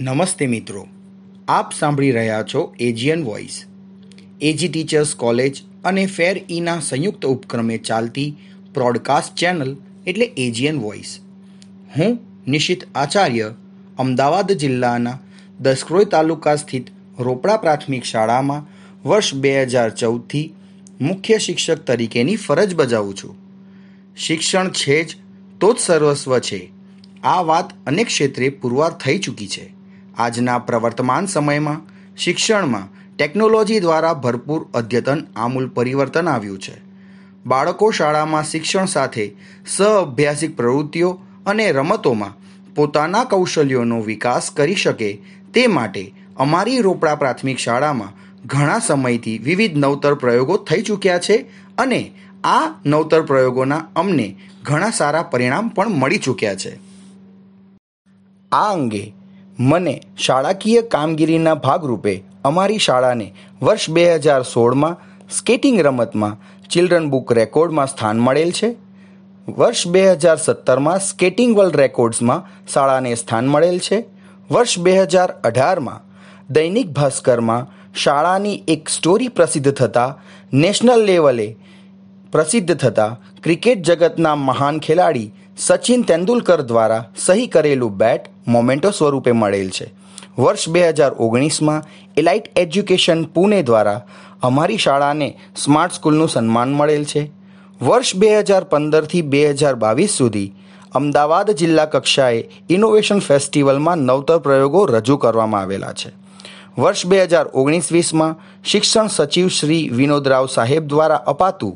નમસ્તે મિત્રો. આપ સાંભળી રહ્યા છો એજીયન voice A G teachers college અને ફેર ઈના સંયુક્ત ઉપક્રમે ચાલતી પ્રોડકાસ્ટ ચેનલ એટલે એજીયન વોઇસ હું નિશિત આચાર્ય, અમદાવાદ જિલ્લાના દસક્રોઈ તાલુકા સ્થિત રોપડા પ્રાથમિક શાળામાં વર્ષ બે હજાર ચૌદથી મુખ્ય શિક્ષક તરીકેની ફરજ બજાવું છું. શિક્ષણ છે જ, તો જ સર્વસ્વ છે. આ વાત અનેક ક્ષેત્રે પુરવાર થઈ ચૂકી છે. આજના પ્રવર્તમાન સમયમાં શિક્ષણમાં ટેકનોલોજી દ્વારા ભરપૂર અદ્યતન આમૂલ પરિવર્તન આવ્યું છે. બાળકો શાળામાં શિક્ષણ સાથે સહઅભ્યાસિક પ્રવૃત્તિઓ અને રમતોમાં પોતાના કૌશલ્યોનો વિકાસ કરી શકે તે માટે અમારી રોપડા પ્રાથમિક શાળામાં ઘણા સમયથી વિવિધ નવતર પ્રયોગો થઈ ચૂક્યા છે અને આ નવતર પ્રયોગોના અમને ઘણા સારા પરિણામ પણ મળી ચૂક્યા છે. આ અંગે મને શાળાકીય કામગીરીના ભાગરૂપે અમારી શાળાને વર્ષ બે હજાર સોળમાં સ્કેટિંગ રમતમાં ચિલ્ડ્રન બુક રેકોર્ડમાં સ્થાન મળેલ છે. વર્ષ બે હજાર સત્તરમાં સ્કેટિંગ વર્લ્ડ રેકોર્ડ્સમાં શાળાને સ્થાન મળેલ છે. વર્ષ બે હજાર અઢારમાં દૈનિક ભાસ્કરમાં શાળાની એક સ્ટોરી પ્રસિદ્ધ થતાં, નેશનલ લેવલે પ્રસિદ્ધ થતાં ક્રિકેટ જગતના મહાન ખેલાડી સચિન તેંડુલકર દ્વારા સહી કરેલું બેટ મોમેન્ટો સ્વરૂપે મળેલ છે. વર્ષ બે હજાર ઓગણીસમાં એલાઇટ એજ્યુકેશન પુણે દ્વારા અમારી શાળાને સ્માર્ટ સ્કૂલનું સન્માન મળેલ છે. વર્ષ બે હજાર પંદરથી બે હજાર બાવીસ સુધી અમદાવાદ જિલ્લા કક્ષાએ ઇનોવેશન ફેસ્ટિવલમાં નવતર પ્રયોગો રજૂ કરવામાં આવેલા છે. વર્ષ બે હજાર ઓગણીસ વીસમાં શિક્ષણ સચિવ શ્રી વિનોદરાવ સાહેબ દ્વારા અપાતું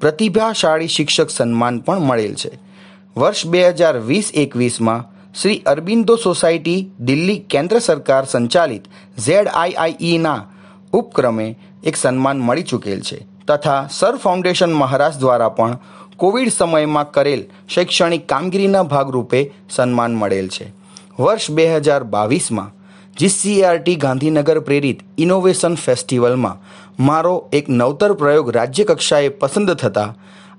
પ્રતિભાશાળી શિક્ષક સન્માન પણ મળેલ છે. વર્ષ બે હજાર વીસ એકવીસમાં શ્રી અરબિંદો સોસાયટી દિલ્હી કેન્દ્ર સરકાર સંચાલિત ઝેડ આઈઆઈઈના ઉપક્રમે એક સન્માન મળી ચૂકેલ છે તથા સર ફાઉન્ડેશન મહારાષ્ટ્ર દ્વારા પણ કોવિડ સમયમાં કરેલ શૈક્ષણિક કામગીરીના ભાગરૂપે સન્માન મળેલ છે. વર્ષ બે હજાર બાવીસમાં જીસીઆરટી ગાંધીનગર પ્રેરિત ઇનોવેશન ફેસ્ટિવલમાં મારો એક નવતર પ્રયોગ રાજ્ય કક્ષાએ પસંદ થતાં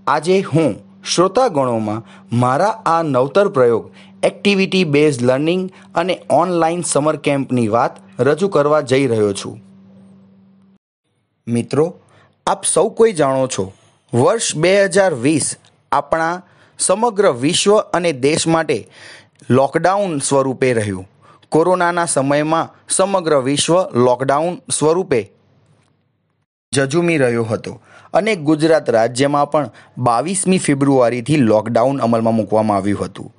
આજે હું શ્રોતાગણોમાં મારા આ નવતર પ્રયોગ એક્ટિવિટી બેઝ લર્નિંગ અને ઓનલાઈન સમર કેમ્પની વાત રજૂ કરવા જઈ રહ્યો છું. મિત્રો, આપ સૌ કોઈ જાણો છો, વર્ષ બે હજાર વીસ આપણા સમગ્ર વિશ્વ અને દેશ માટે લોકડાઉન સ્વરૂપે રહ્યું. કોરોનાના સમયમાં સમગ્ર વિશ્વ લોકડાઉન સ્વરૂપે જજુમી રહ્યો હતો. અને ગુજરાત રાજ્યમાં પણ બાવીસમી ફેબ્રુઆરીથી લોકડાઉન અમલમાં મૂકવામાં આવ્યું હતું.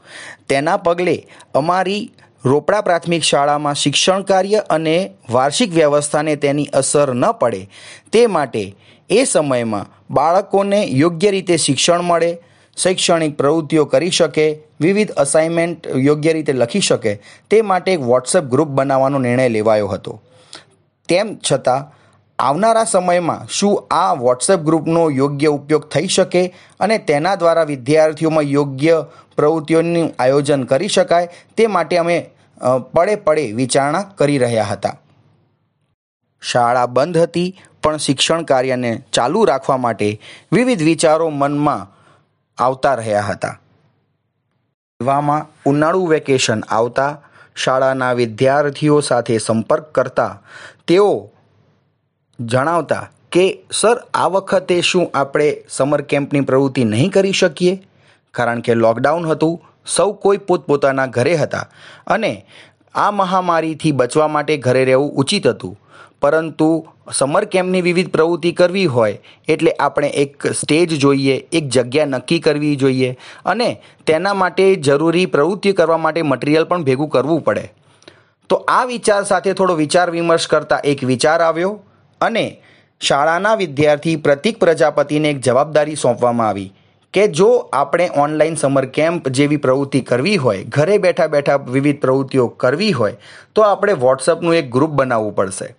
તેના પગલે અમારી રોપડા પ્રાથમિક શાળામાં શિક્ષણ કાર્ય અને વાર્ષિક વ્યવસ્થાને તેની અસર ન પડે તે માટે એ સમયમાં બાળકોને યોગ્ય રીતે શિક્ષણ મળે, શૈક્ષણિક પ્રવૃત્તિઓ કરી શકે, વિવિધ અસાઇનમેન્ટ યોગ્ય રીતે લખી શકે તે માટે એક વોટ્સએપ ગ્રુપ બનાવવાનો નિર્ણય લેવાયો હતો. તેમ છતાં આવનારા સમયમાં શું આ વોટ્સએપ ગ્રુપનો યોગ્ય ઉપયોગ થઈ શકે અને તેના દ્વારા વિદ્યાર્થીઓમાં યોગ્ય પ્રવૃત્તિઓનું આયોજન કરી શકાય તે માટે અમે પડે પડે વિચારણા કરી રહ્યા હતા. શાળા બંધ હતી, પણ શિક્ષણ કાર્યને ચાલુ રાખવા માટે વિવિધ વિચારો મનમાં આવતા રહ્યા હતા. એવામાં ઉનાળુ વેકેશન આવતા, શાળાના વિદ્યાર્થીઓ સાથે સંપર્ક કરતા, તેઓ જણાવતા કે, સર, આ વખતે શું આપણે સમર કેમ્પની પ્રવૃત્તિ નહીં કરી શકીએ? કારણ કે લોકડાઉન હતું, સૌ કોઈ પોતપોતાના ઘરે હતા અને આ મહામારીથી બચવા માટે ઘરે રહેવું ઉચિત હતું. પરંતુ સમર કેમ્પની વિવિધ પ્રવૃત્તિ કરવી હોય, એટલે આપણે એક સ્ટેજ જોઈએ, એક જગ્યા નક્કી કરવી જોઈએ અને તેના માટે જરૂરી પ્રવૃત્તિ કરવા માટે મટીરિયલ પણ ભેગું કરવું પડે. તો આ વિચાર સાથે થોડો વિચાર વિમર્શ કરતાં એક વિચાર આવ્યો. અને શાળાના વિદ્યાર્થી પ્રતિક પ્રજાપતિને એક જવાબદારી સોંપવામાં આવી કે જો આપણે ઓનલાઈન સમર કેમ્પ જેવી પ્રવૃત્તિ કરવી હોય, ઘરે બેઠા બેઠા વિવિધ પ્રવૃત્તિઓ કરવી હોય, તો આપણે વોટ્સઅપનું એક ગ્રુપ બનાવવું પડશે.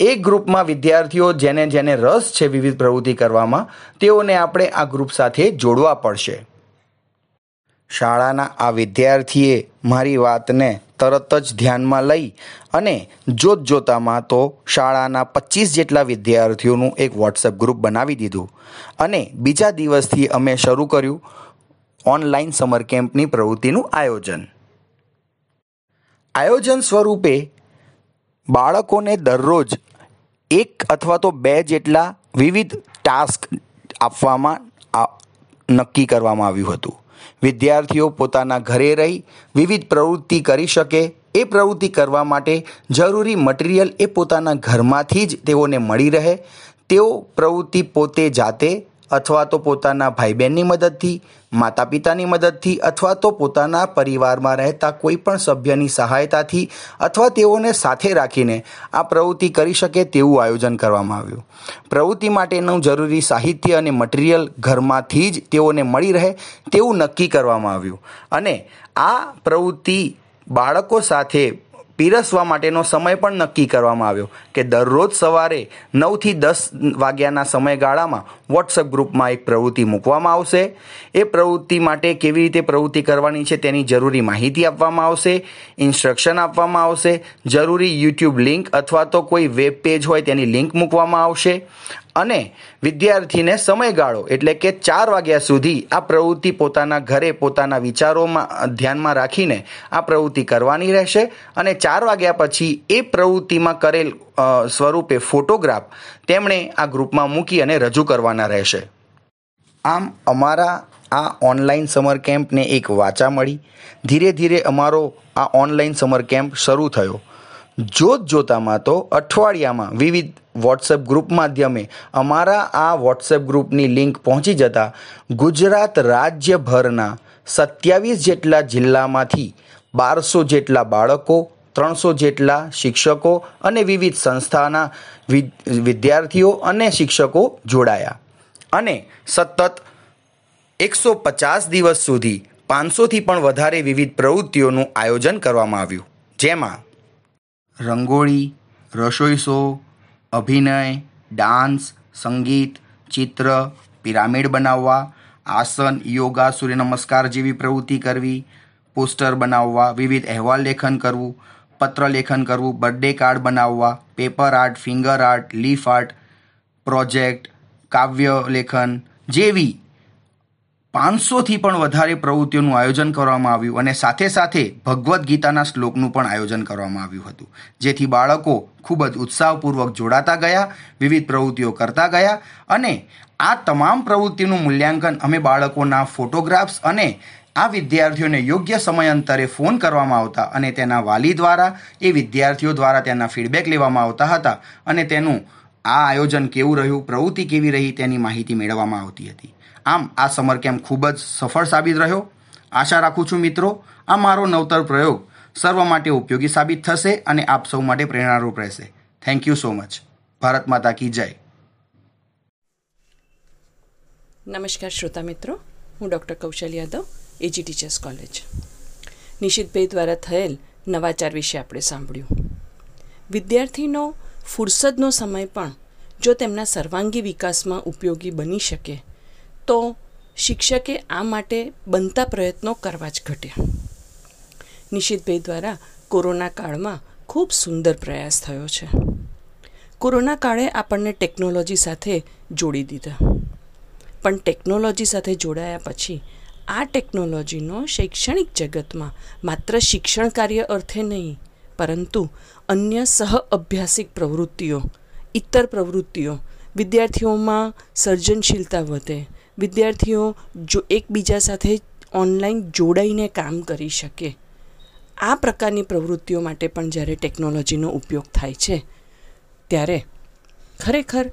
એ ગ્રુપમાં વિદ્યાર્થીઓ જેને જેને રસ છે વિવિધ પ્રવૃત્તિ કરવામાં, તેઓને આપણે આ ગ્રુપ સાથે જોડવા પડશે. શાળાના આ વિદ્યાર્થીએ મારી વાતને તરત જ ધ્યાનમાં લઈ અને જોત જોતામાં તો શાળાના પચીસ જેટલા વિદ્યાર્થીઓનું એક વોટ્સએપ ગ્રુપ બનાવી દીધું. અને બીજા દિવસથી અમે શરૂ કર્યું ઓનલાઈન સમર કેમ્પની પ્રવૃત્તિનું આયોજન. આયોજન સ્વરૂપે બાળકોને દરરોજ એક અથવા તો બે જેટલા વિવિધ ટાસ્ક આપવામાં નક્કી કરવામાં આવ્યું હતું. વિદ્યાર્થીઓ પોતાના ઘરે રહી વિવિધ પ્રવૃત્તિ કરી શકે. એ પ્રવૃત્તિ કરવા માટે જરૂરી મટીરિયલ એ પોતાના ઘરમાંથી જ તેઓને મળી રહે. તેઓ પ્રવૃત્તિ પોતે જાતે અથવા તો પોતાના ભાઈ બહેનની મદદથી માતા પિતાની મદદથી અથવા તો પોતાના પરિવારમાં રહેતા કોઈ પણ સભ્યની સહાયતાથી અથવા તેઓને સાથે રાખીને આ પ્રવૃત્તિ કરી શકે તેવું આયોજન કરવામાં આવ્યું. પ્રવૃત્તિ માટેનું જરૂરી સાહિત્ય અને મટીરિયલ ઘરમાંથી જ તેઓને મળી રહે તેવું નક્કી કરવામાં આવ્યું. અને આ પ્રવૃત્તિ બાળકો સાથે પીરસવા માટેનો સમય પણ નક્કી કરવામાં આવ્યો કે દરરોજ સવારે નવથી દસ વાગ્યાના સમયગાળામાં વોટ્સઅપ ગ્રુપમાં એક પ્રવૃત્તિ મૂકવામાં આવશે. એ પ્રવૃત્તિ માટે કેવી રીતે પ્રવૃત્તિ કરવાની છે તેની જરૂરી માહિતી આપવામાં આવશે ઇન્સ્ટ્રક્શન આપવામાં આવશે, જરૂરી યુટ્યુબ લિંક અથવા તો કોઈ વેબ પેજ હોય તેની લિંક મૂકવામાં આવશે. અને વિદ્યાર્થીને સમયગાળો, એટલે કે ચાર વાગ્યા સુધી આ પ્રવૃત્તિ પોતાના ઘરે, પોતાના વિચારોમાં ધ્યાનમાં રાખીને આ પ્રવૃત્તિ કરવાની રહેશે. અને ચાર વાગ્યા પછી એ પ્રવૃત્તિમાં કરેલ સ્વરૂપે ફોટોગ્રાફ તેમણે આ ગ્રુપમાં મૂકી અને રજૂ કરવાના રહેશે. આમ અમારા આ ઓનલાઈન સમર કેમ્પને એક વાચા મળી. ધીરે ધીરે અમારો આ ઓનલાઈન સમર કેમ્પ શરૂ થયો. જોત જોતામાં તો અઠવાડિયામાં વિવિધ વોટ્સએપ ગ્રુપ માધ્યમે અમારા આ વોટ્સએપ ગ્રુપની લિંક પહોંચી જતાં ગુજરાત રાજ્યભરના સત્યાવીસ જેટલા જિલ્લામાંથી બારસો જેટલા બાળકો, ત્રણસો જેટલા શિક્ષકો અને વિવિધ સંસ્થાના વિદ્યાર્થીઓ અને શિક્ષકો જોડાયા. અને સતત એકસો પચાસ દિવસ સુધી પાંચસોથી પણ વધારે વિવિધ પ્રવૃત્તિઓનું આયોજન કરવામાં આવ્યું. જેમાં રંગોળી રસોઈ શો અભિનય ડાન્સ સંગીત ચિત્ર પિરામિડ બનાવવા આસન યોગા સૂર્ય નમસ્કાર જેવી પ્રવૃત્તિ કરવી પોસ્ટર બનાવવા વિવિધ અહેવાલ લેખન કરવું પત્ર લેખન કરવું બર્થડે કાર્ડ બનાવવા paper art finger art leaf art project કાવ્ય લેખન જેવી પાંચસોથી પણ વધારે પ્રવૃત્તિઓનું આયોજન કરવામાં આવ્યું અને સાથે સાથે ભગવદ્ ગીતાના શ્લોકનું પણ આયોજન કરવામાં આવ્યું હતું, જેથી બાળકો ખૂબ જ ઉત્સાહપૂર્વક જોડાતા ગયા, વિવિધ પ્રવૃત્તિઓ કરતા ગયા અને આ તમામ પ્રવૃત્તિનું મૂલ્યાંકન અમે બાળકોના ફોટોગ્રાફ્સ અને આ વિદ્યાર્થીઓને યોગ્ય સમયાંતરે ફોન કરવામાં આવતા અને તેના વાલી દ્વારા, એ વિદ્યાર્થીઓ દ્વારા તેના ફીડબેક લેવામાં આવતા હતા અને તેનું આ આયોજન કેવું રહ્યું, પ્રવૃત્તિ કેવી રહી તેની માહિતી મેળવવામાં આવતી હતી. આમ આ સમર કેમ્પ ખૂબ જ સફળ સાબિત રહ્યો. આશા રાખું છું મિત્રો, આ મારો નવતર પ્રયોગ સર્વ માટે ઉપયોગી સાબિત થશે અને આપ સૌ માટે પ્રેરણારૂપ રહેશે. Thank you so much Bharat Mata કી જય. નમસ્કાર શ્રોતા મિત્રો, હું doctor Kaushal Yadav AG teachers college Nishitbhai દ્વારા થયેલ નવાચાર વિશે આપણે સાંભળ્યું. વિદ્યાર્થીનો ફુરસદનો સમય પણ જો તેમના સર્વાંગી વિકાસમાં ઉપયોગી બની શકે તો શિક્ષકે આ માટે બનતા પ્રયત્નો કરવા જ ઘટ્યા. નિશિતભાઈ દ્વારા કોરોના કાળમાં ખૂબ સુંદર પ્રયાસ થયો છે. કોરોના કાળે આપણને ટેકનોલોજી સાથે જોડી દીધા. પણ ટેકનોલોજી સાથે જોડાયા પછી આ ટેકનોલોજીનો શૈક્ષણિક જગતમાં માત્ર શિક્ષણ કાર્ય અર્થે નહીં, પરંતુ અન્ય સહ અભ્યાસિક પ્રવૃત્તિઓ, ઇતર પ્રવૃત્તિઓ વિદ્યાર્થીઓમાં સર્જનશીલતા વધે વિદ્યાર્થીઓ જો એકબીજા સાથે ઓનલાઈન જોડાઈને કામ કરી શકે. આ પ્રકારની પ્રવૃત્તિઓ માટે પણ જ્યારે ટેકનોલોજીનો ઉપયોગ થાય છે, ત્યારે ખરેખર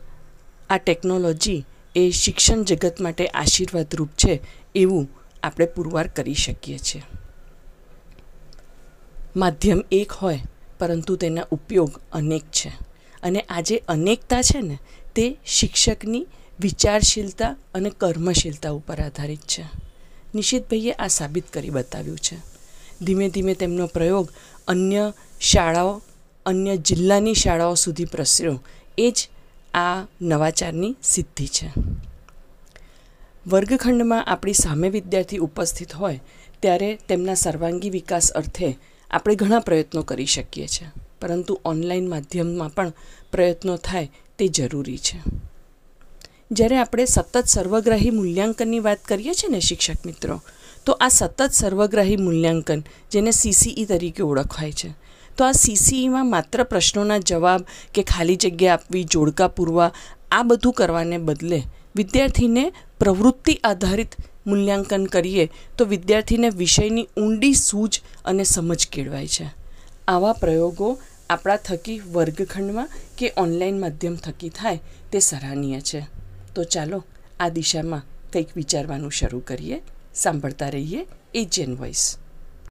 આ ટેકનોલોજી એ શિક્ષણ જગત માટે આશીર્વાદરૂપ છે એવું આપણે પુરવાર કરી શકીએ છીએ. માધ્યમ એક હોય, પરંતુ તેના ઉપયોગ અનેક છે. અને આજે અનેકતા છે ને, તે શિક્ષકની વિચારશીલતા અને કર્મશીલતા ઉપર આધારિત છે. નિશિતભાઈએ આ સાબિત કરી બતાવ્યું છે. ધીમે ધીમે તેમનો પ્રયોગ અન્ય શાળાઓ, અન્ય જિલ્લાની શાળાઓ સુધી પ્રસર્યો. એ જ આ નવાચારની સિદ્ધિ છે. વર્ગખંડમાં આપણી સામે વિદ્યાર્થી ઉપસ્થિત હોય ત્યારે તેમના સર્વાંગી વિકાસ અર્થે આપણે ઘણા પ્રયત્નો કરી શકીએ છીએ. પરંતુ ઓનલાઈન માધ્યમમાં પણ પ્રયત્નો થાય તે જરૂરી છે. જ્યારે આપણે સતત સર્વગ્રાહી મૂલ્યાંકનની વાત કરીએ છીએ ને શિક્ષક મિત્રો, તો આ સતત સર્વગ્રાહી મૂલ્યાંકન, જેને સીસીઈ તરીકે ઓળખાય છે. તો આ સીસીઈમાં માત્ર પ્રશ્નોના જવાબ કે ખાલી જગ્યા આપવી, જોડકા પૂરવા, આ બધું કરવાને બદલે વિદ્યાર્થીને પ્રવૃત્તિ આધારિત મૂલ્યાંકન કરીએ, તો વિદ્યાર્થીને વિષયની ઊંડી સૂઝ અને સમજ કેળવાય છે. આવા પ્રયોગો આપણા થકી વર્ગખંડમાં કે ઓનલાઈન માધ્યમ થકી થાય તે સરાહનીય છે. તો ચાલો આ દિશામાં કંઈક વિચારવાનું શરૂ કરીએ. સાંભળતા રહીએ એજિયન વોઇસ